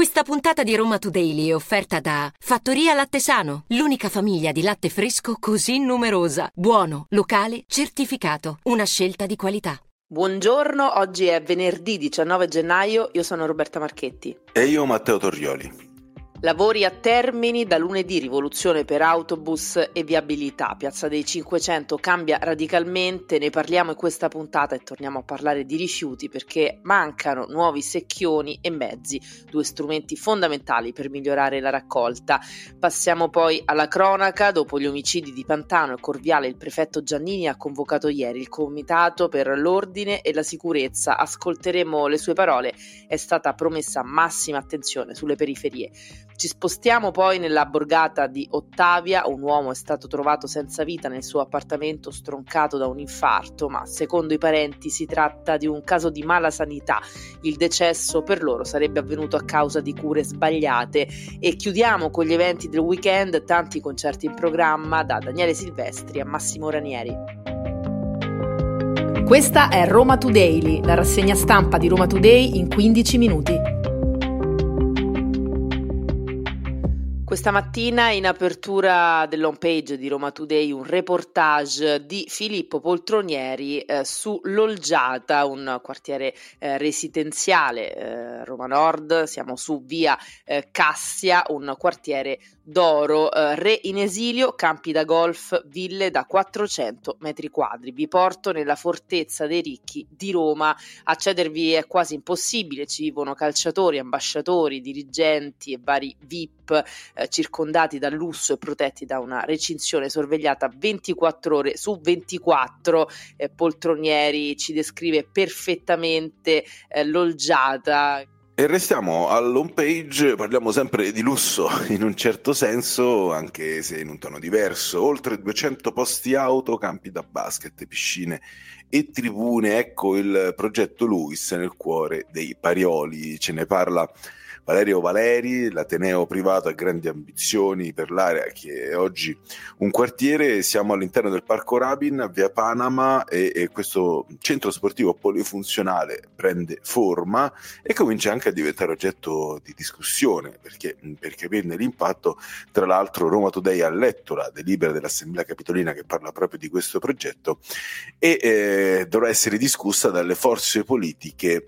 Questa puntata di Roma Today è offerta da Fattoria Latte Sano, l'unica famiglia di latte fresco così numerosa. Buono, locale, certificato. Una scelta di qualità. Buongiorno, oggi è venerdì 19 gennaio, io sono Roberta Marchetti. E io Matteo Torrioli. Lavori a Termini, da lunedì rivoluzione per autobus e viabilità. Piazza dei 500 cambia radicalmente, ne parliamo in questa puntata e torniamo a parlare di rifiuti perché mancano nuovi secchioni e mezzi, due strumenti fondamentali per migliorare la raccolta. Passiamo poi alla cronaca, dopo gli omicidi di Pantano e Corviale il prefetto Giannini ha convocato ieri il comitato per l'ordine e la sicurezza. Ascolteremo le sue parole, è stata promessa massima attenzione sulle periferie. Ci spostiamo poi nella borgata di Ottavia, un uomo è stato trovato senza vita nel suo appartamento stroncato da un infarto, ma secondo i parenti si tratta di un caso di mala sanità. Il decesso per loro sarebbe avvenuto a causa di cure sbagliate. E chiudiamo con gli eventi del weekend, tanti concerti in programma da Daniele Silvestri a Massimo Ranieri. Questa è Roma Today, la rassegna stampa di Roma Today in 15 minuti. Questa mattina in apertura dell'home page di Roma Today un reportage di Filippo Poltronieri eh, su Lolgiata, un quartiere eh, residenziale eh, Roma Nord, siamo su via eh, Cassia, un quartiere d'oro, eh, re in esilio, campi da golf, ville da 400 metri quadri. Vi porto nella fortezza dei ricchi di Roma. Accedervi è quasi impossibile, ci vivono calciatori, ambasciatori, dirigenti e vari VIP eh, circondati dal lusso e protetti da una recinzione sorvegliata 24 ore su 24. Eh, Poltronieri ci descrive perfettamente eh, l'olgiata. E restiamo all'home page, parliamo sempre di lusso in un certo senso, anche se in un tono diverso. Oltre 200 posti auto, campi da basket, piscine e tribune. Ecco il progetto Luis nel cuore dei Parioli. Ce ne parla Valerio Valeri, l'Ateneo privato ha grandi ambizioni per l'area che è oggi un quartiere, siamo all'interno del Parco Rabin a via Panama e, e questo centro sportivo polifunzionale prende forma e comincia anche a diventare oggetto di discussione perché per capirne l'impatto tra l'altro Roma Today ha letto la delibera dell'Assemblea Capitolina che parla proprio di questo progetto e eh, dovrà essere discussa dalle forze politiche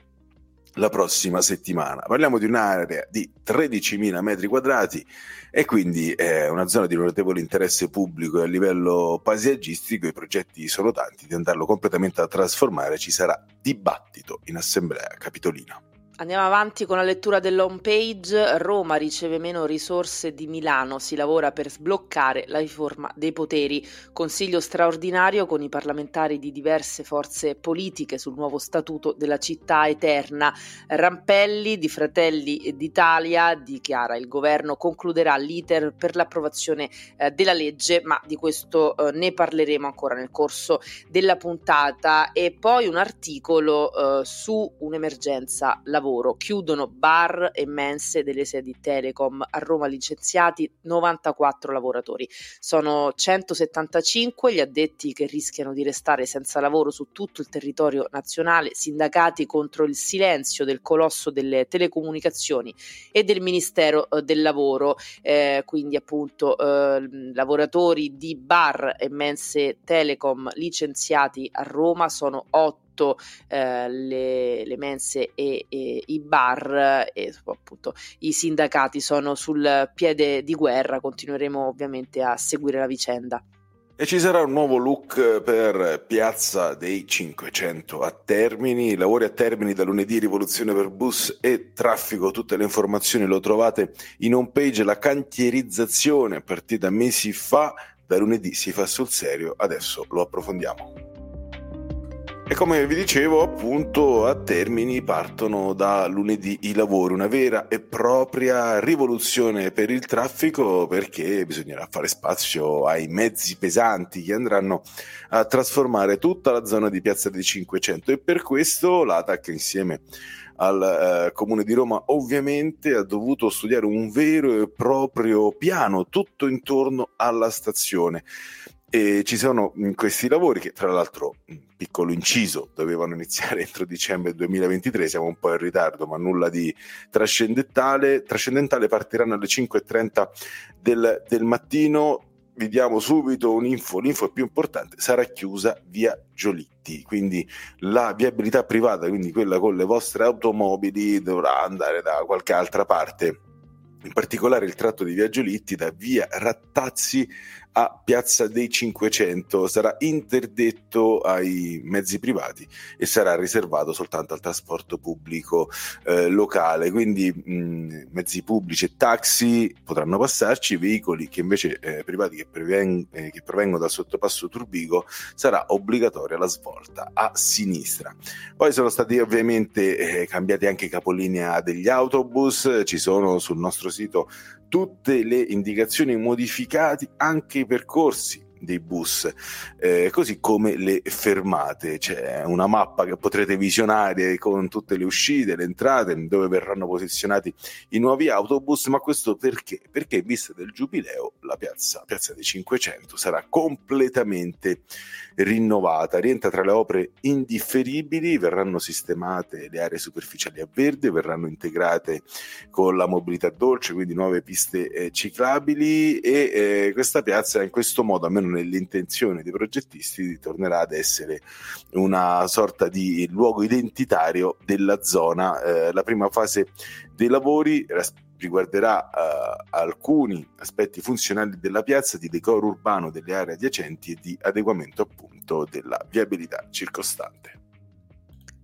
la prossima settimana. Parliamo di un'area di 13.000 metri quadrati e quindi è una zona di notevole interesse pubblico e a livello paesaggistico i progetti sono tanti, di andarlo completamente a trasformare ci sarà dibattito in assemblea capitolina. Andiamo avanti con la lettura dell'home page. Roma riceve meno risorse di Milano, si lavora per sbloccare la riforma dei poteri. Consiglio straordinario con i parlamentari di diverse forze politiche sul nuovo statuto della città eterna. Rampelli di Fratelli d'Italia dichiara il governo concluderà l'iter per l'approvazione eh, della legge, ma di questo eh, ne parleremo ancora nel corso della puntata. E poi un articolo eh, su un'emergenza lavoro lavoro. Chiudono bar e mense delle sedi Telecom a Roma licenziati 94 lavoratori. Sono 175 gli addetti che rischiano di restare senza lavoro su tutto il territorio nazionale, sindacati contro il silenzio del colosso delle telecomunicazioni e del Ministero eh, del Lavoro, eh, quindi appunto eh, lavoratori di bar e mense Telecom licenziati a Roma sono 8 soprattutto eh, le, le, mense e, e, i bar e appunto i sindacati sono sul piede di guerra, continueremo ovviamente a seguire la vicenda. E ci sarà un nuovo look per Piazza dei 500 a Termini, lavori a Termini da lunedì, rivoluzione per bus e traffico, tutte le informazioni lo trovate in home page, la cantierizzazione partita mesi fa, da lunedì si fa sul serio, adesso lo approfondiamo. E come vi dicevo, appunto, a Termini partono da lunedì i lavori, una vera e propria rivoluzione per il traffico perché bisognerà fare spazio ai mezzi pesanti che andranno a trasformare tutta la zona di Piazza dei 500 e per questo l'ATAC insieme al eh, Comune di Roma ovviamente ha dovuto studiare un vero e proprio piano tutto intorno alla stazione E ci sono in questi lavori che tra l'altro, piccolo inciso, dovevano iniziare entro dicembre 2023, siamo un po' in ritardo, ma nulla di trascendentale. Trascendentale partiranno alle 5.30 del, del mattino. Vi diamo subito un'info, l'info più importante sarà chiusa via Giolitti, quindi la viabilità privata, quindi quella con le vostre automobili, dovrà andare da qualche altra parte in particolare il tratto di Viaggio Litti da via Rattazzi a Piazza dei 500 sarà interdetto ai mezzi privati e sarà riservato soltanto al trasporto pubblico eh, locale, quindi mh, mezzi pubblici e taxi potranno passarci, veicoli che invece eh, privati che, preveng- eh, che, provengono dal sottopasso Turbigo sarà obbligatoria la svolta a sinistra. Poi sono stati ovviamente eh, cambiati anche i capolinea degli autobus, ci sono sul nostro sito tutte le indicazioni modificate, anche i percorsi dei bus, eh, così come le fermate. C'è una mappa che potrete visionare con tutte le uscite, le entrate, dove verranno posizionati i nuovi autobus. Ma questo perché? Perché in vista del giubileo la piazza, piazza dei 500 sarà completamente rinnovata. Rientra tra le opere indifferibili, verranno sistemate le aree superficiali a verde, verranno integrate con la mobilità dolce, quindi nuove piste eh, ciclabili e eh, questa piazza in questo modo, almeno nell'intenzione dei progettisti, tornerà ad essere una sorta di luogo identitario della zona. Eh, la prima fase dei lavori riguarderà uh, alcuni aspetti funzionali della piazza, di decoro urbano delle aree adiacenti e di adeguamento appunto della viabilità circostante.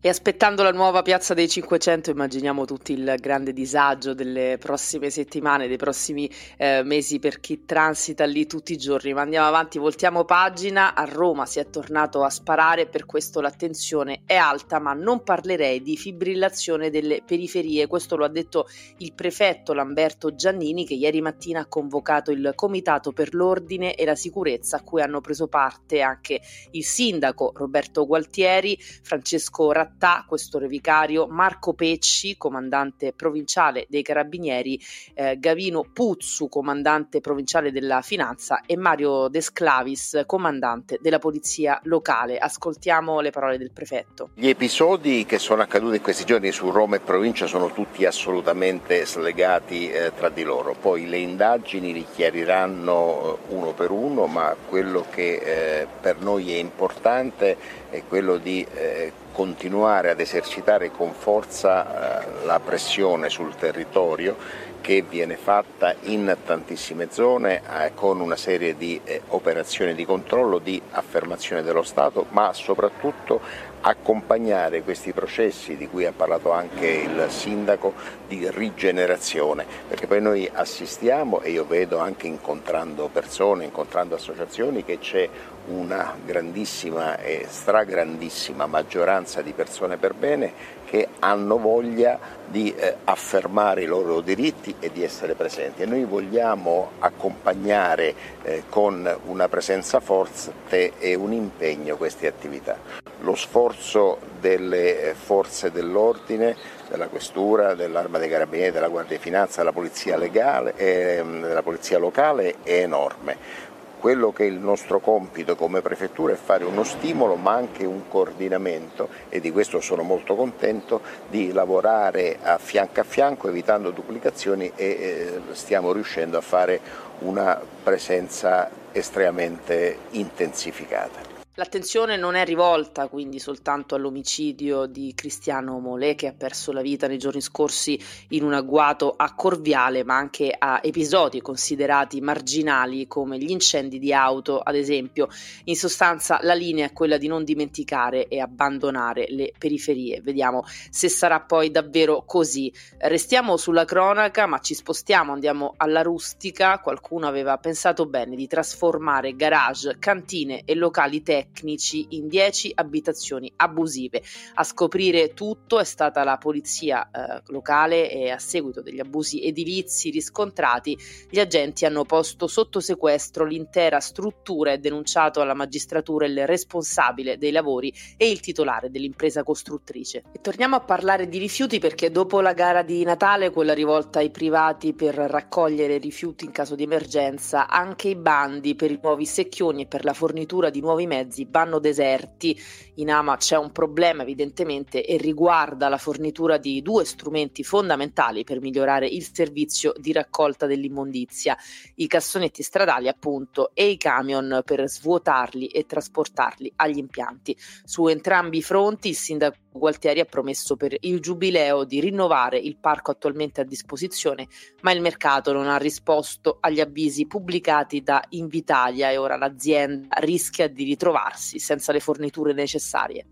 E aspettando la nuova piazza dei 500 immaginiamo tutti il grande disagio delle prossime settimane, dei prossimi eh, mesi per chi transita lì tutti i giorni. Ma andiamo avanti, voltiamo pagina. A Roma si è tornato a sparare, per questo l'attenzione è alta, ma non parlerei di fibrillazione delle periferie. Questo lo ha detto il prefetto Lamberto Giannini che ieri mattina ha convocato il Comitato per l'Ordine e la Sicurezza a cui hanno preso parte anche il sindaco Roberto Gualtieri, Francesco Rattani Rattà, questore vicario, Marco Pecci, comandante provinciale dei Carabinieri, eh, Gavino Puzzu, comandante provinciale della Finanza e Mario De Sclavis, comandante della Polizia Locale. Ascoltiamo le parole del prefetto. Gli episodi che sono accaduti in questi giorni su Roma e provincia sono tutti assolutamente slegati eh, tra di loro. Poi le indagini li chiariranno eh, uno per uno, ma quello che eh, per noi è importante è quello di eh, continuare ad esercitare con forza eh, la pressione sul territorio che viene fatta in tantissime zone eh, con una serie di eh, operazioni di controllo, di affermazione dello Stato, ma soprattutto accompagnare questi processi di cui ha parlato anche il sindaco di rigenerazione, perché poi noi assistiamo e io vedo anche incontrando persone, incontrando associazioni che c'è una grandissima e stragrandissima maggioranza di persone per bene che hanno voglia di eh, affermare i loro diritti e di essere presenti e noi vogliamo accompagnare eh, con una presenza forte e un impegno queste attività. Lo sforzo delle forze dell'ordine, della questura, dell'arma dei carabinieri, della Guardia di Finanza, della polizia, legale, eh, della polizia locale è enorme quello che è il nostro compito come prefettura è fare uno stimolo ma anche un coordinamento e di questo sono molto contento di lavorare a fianco a fianco evitando duplicazioni e eh, stiamo riuscendo a fare una presenza estremamente intensificata. L'attenzione non è rivolta quindi soltanto all'omicidio di Cristiano Molè che ha perso la vita nei giorni scorsi in un agguato a Corviale, ma anche a episodi considerati marginali come gli incendi di auto, ad esempio. In sostanza la linea è quella di non dimenticare e abbandonare le periferie. Vediamo se sarà poi davvero così. Restiamo sulla cronaca, ma ci spostiamo, andiamo alla rustica. Qualcuno aveva pensato bene di trasformare garage, cantine e locali tecnici tecnici in 10 abitazioni abusive. A scoprire tutto è stata la polizia eh, locale e a seguito degli abusi edilizi riscontrati gli agenti hanno posto sotto sequestro l'intera struttura e denunciato alla magistratura il responsabile dei lavori e il titolare dell'impresa costruttrice. E torniamo a parlare di rifiuti perché dopo la gara di Natale, quella rivolta ai privati per raccogliere rifiuti in caso di emergenza, anche i bandi per i nuovi secchioni e per la fornitura di nuovi mezzi vanno deserti. In Ama c'è un problema evidentemente e riguarda la fornitura di due strumenti fondamentali per migliorare il servizio di raccolta dell'immondizia, i cassonetti stradali appunto e i camion per svuotarli e trasportarli agli impianti. Su entrambi i fronti il sindaco Gualtieri ha promesso per il giubileo di rinnovare il parco attualmente a disposizione, ma il mercato non ha risposto agli avvisi pubblicati da Invitalia e ora l'azienda rischia di ritrovarsi senza le forniture necessarie.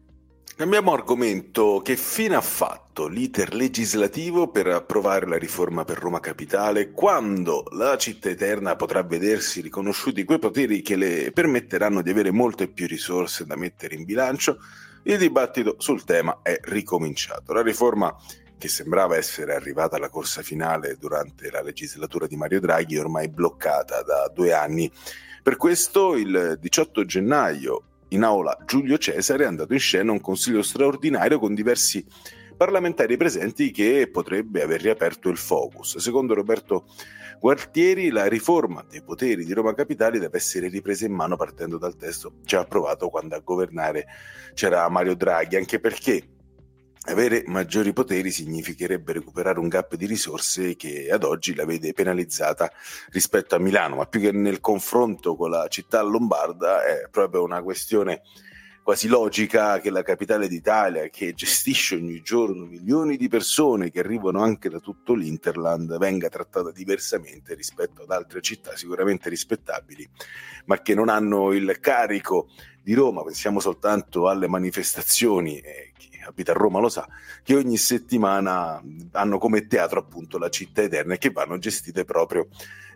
Cambiamo argomento. Che fine ha fatto l'iter legislativo per approvare la riforma per Roma Capitale quando la città eterna potrà vedersi riconosciuti quei poteri che le permetteranno di avere molte più risorse da mettere in bilancio? Il dibattito sul tema è ricominciato. La riforma che sembrava essere arrivata alla corsa finale durante la legislatura di Mario Draghi ormai bloccata da due anni. Per questo il 18 gennaio in aula Giulio Cesare è andato in scena un consiglio straordinario con diversi parlamentari presenti che potrebbe aver riaperto il focus. Secondo Roberto Gualtieri, la riforma dei poteri di Roma Capitale deve essere ripresa in mano partendo dal testo già approvato quando a governare c'era Mario Draghi, anche perché avere maggiori poteri significherebbe recuperare un gap di risorse che ad oggi la vede penalizzata rispetto a Milano, ma più che nel confronto con la città lombarda è proprio una questione quasi logica che la capitale d'Italia, che gestisce ogni giorno milioni di persone che arrivano anche da tutto l'Interland, venga trattata diversamente rispetto ad altre città sicuramente rispettabili, ma che non hanno il carico di Roma. Pensiamo soltanto alle manifestazioni, eh, abita a Roma lo sa, che ogni settimana hanno come teatro appunto la città eterna e che vanno gestite proprio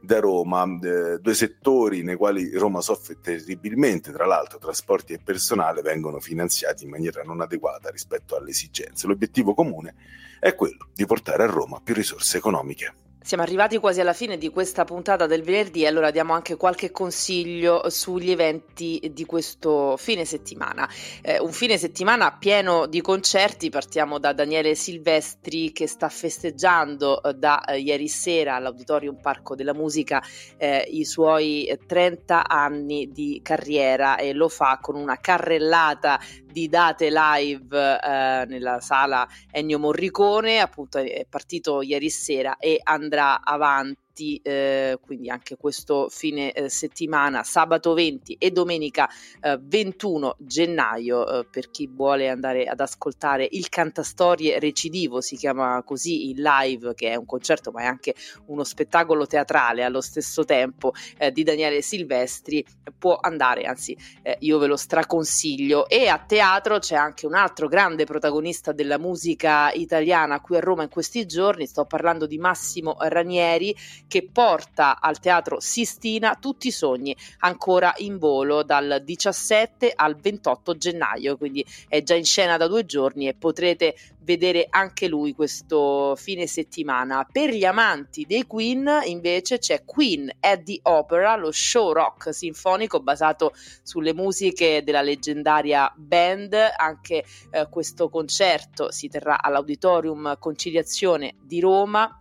da Roma, eh, due settori nei quali Roma soffre terribilmente, tra l'altro trasporti e personale vengono finanziati in maniera non adeguata rispetto alle esigenze. L'obiettivo comune è quello di portare a Roma più risorse economiche. Siamo arrivati quasi alla fine di questa puntata del venerdì, allora diamo anche qualche consiglio sugli eventi di questo fine settimana. Eh, un fine settimana pieno di concerti, partiamo da Daniele Silvestri che sta festeggiando eh, da eh, ieri sera all'Auditorium Parco della Musica eh, i suoi 30 anni di carriera e lo fa con una carrellata di date live eh, nella sala Ennio Morricone, appunto è partito ieri sera e andrà avanti avanti, eh, quindi anche questo fine eh, settimana, sabato 20 e domenica eh, 21 gennaio, eh, per chi vuole andare ad ascoltare il Cantastorie Recidivo, si chiama così il live, che è un concerto ma è anche uno spettacolo teatrale allo stesso tempo eh, di Daniele Silvestri, può andare, anzi eh, io ve lo straconsiglio. E a teatro c'è anche un altro grande protagonista della musica italiana qui a Roma in questi giorni, sto parlando di Massimo Ranieri che porta al Teatro Sistina tutti i sogni ancora in volo dal 17 al 28 gennaio, quindi è già in scena da due giorni e potrete vedere anche lui questo fine settimana. Per gli amanti dei Queen invece c'è Queen at the Opera, lo show rock sinfonico basato sulle musiche della leggendaria band. Anche eh, questo concerto si terrà all'Auditorium Conciliazione di Roma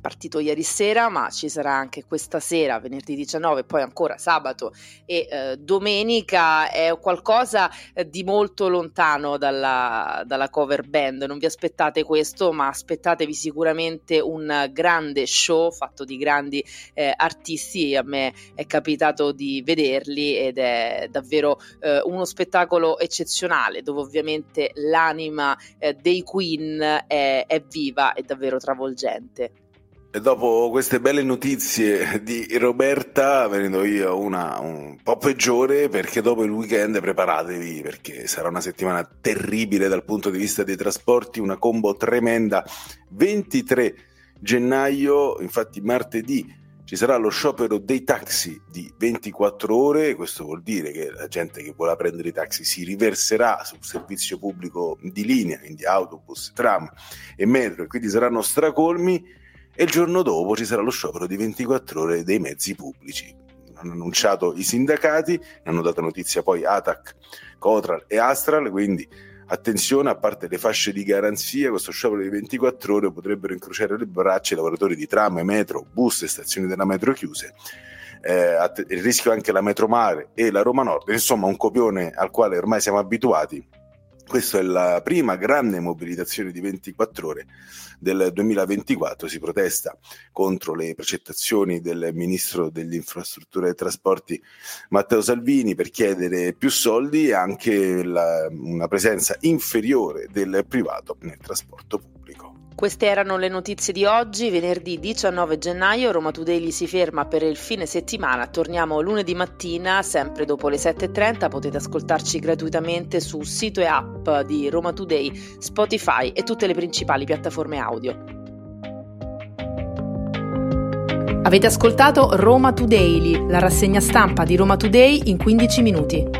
partito ieri sera, ma ci sarà anche questa sera, venerdì 19, poi ancora sabato e eh, domenica. È qualcosa eh, di molto lontano dalla, dalla, cover band. Non vi aspettate questo, ma aspettatevi sicuramente un grande show fatto di grandi eh, artisti. A me è capitato di vederli ed è davvero eh, uno spettacolo eccezionale, dove ovviamente l'anima eh, dei Queen è, è viva e davvero travolgente. E dopo queste belle notizie di Roberta, venendo io una un po' peggiore perché dopo il weekend preparatevi perché sarà una settimana terribile dal punto di vista dei trasporti, una combo tremenda. 23 gennaio, infatti martedì ci sarà lo sciopero dei taxi di 24 ore, questo vuol dire che la gente che vuole prendere i taxi si riverserà sul servizio pubblico di linea, quindi autobus, tram e metro, e quindi saranno stracolmi e il giorno dopo ci sarà lo sciopero di 24 ore dei mezzi pubblici. Hanno annunciato i sindacati, hanno dato notizia poi ATAC, Cotral e Astral, quindi Attenzione, a parte le fasce di garanzia, questo sciopero di 24 ore potrebbero incrociare le braccia i lavoratori di tram, metro, bus e stazioni della metro chiuse. Eh, il rischio anche la metro mare e la Roma Nord, insomma un copione al quale ormai siamo abituati questa è la prima grande mobilitazione di 24 ore del 2024. Si protesta contro le precettazioni del ministro delle infrastrutture e trasporti Matteo Salvini per chiedere più soldi e anche la, una presenza inferiore del privato nel trasporto pubblico. Queste erano le notizie di oggi, venerdì 19 gennaio. Roma Today si ferma per il fine settimana. Torniamo lunedì mattina, sempre dopo le 7.30. Potete ascoltarci gratuitamente su sito e app di Roma Today, Spotify e tutte le principali piattaforme audio. Avete ascoltato Roma Today, la rassegna stampa di Roma Today in 15 minuti.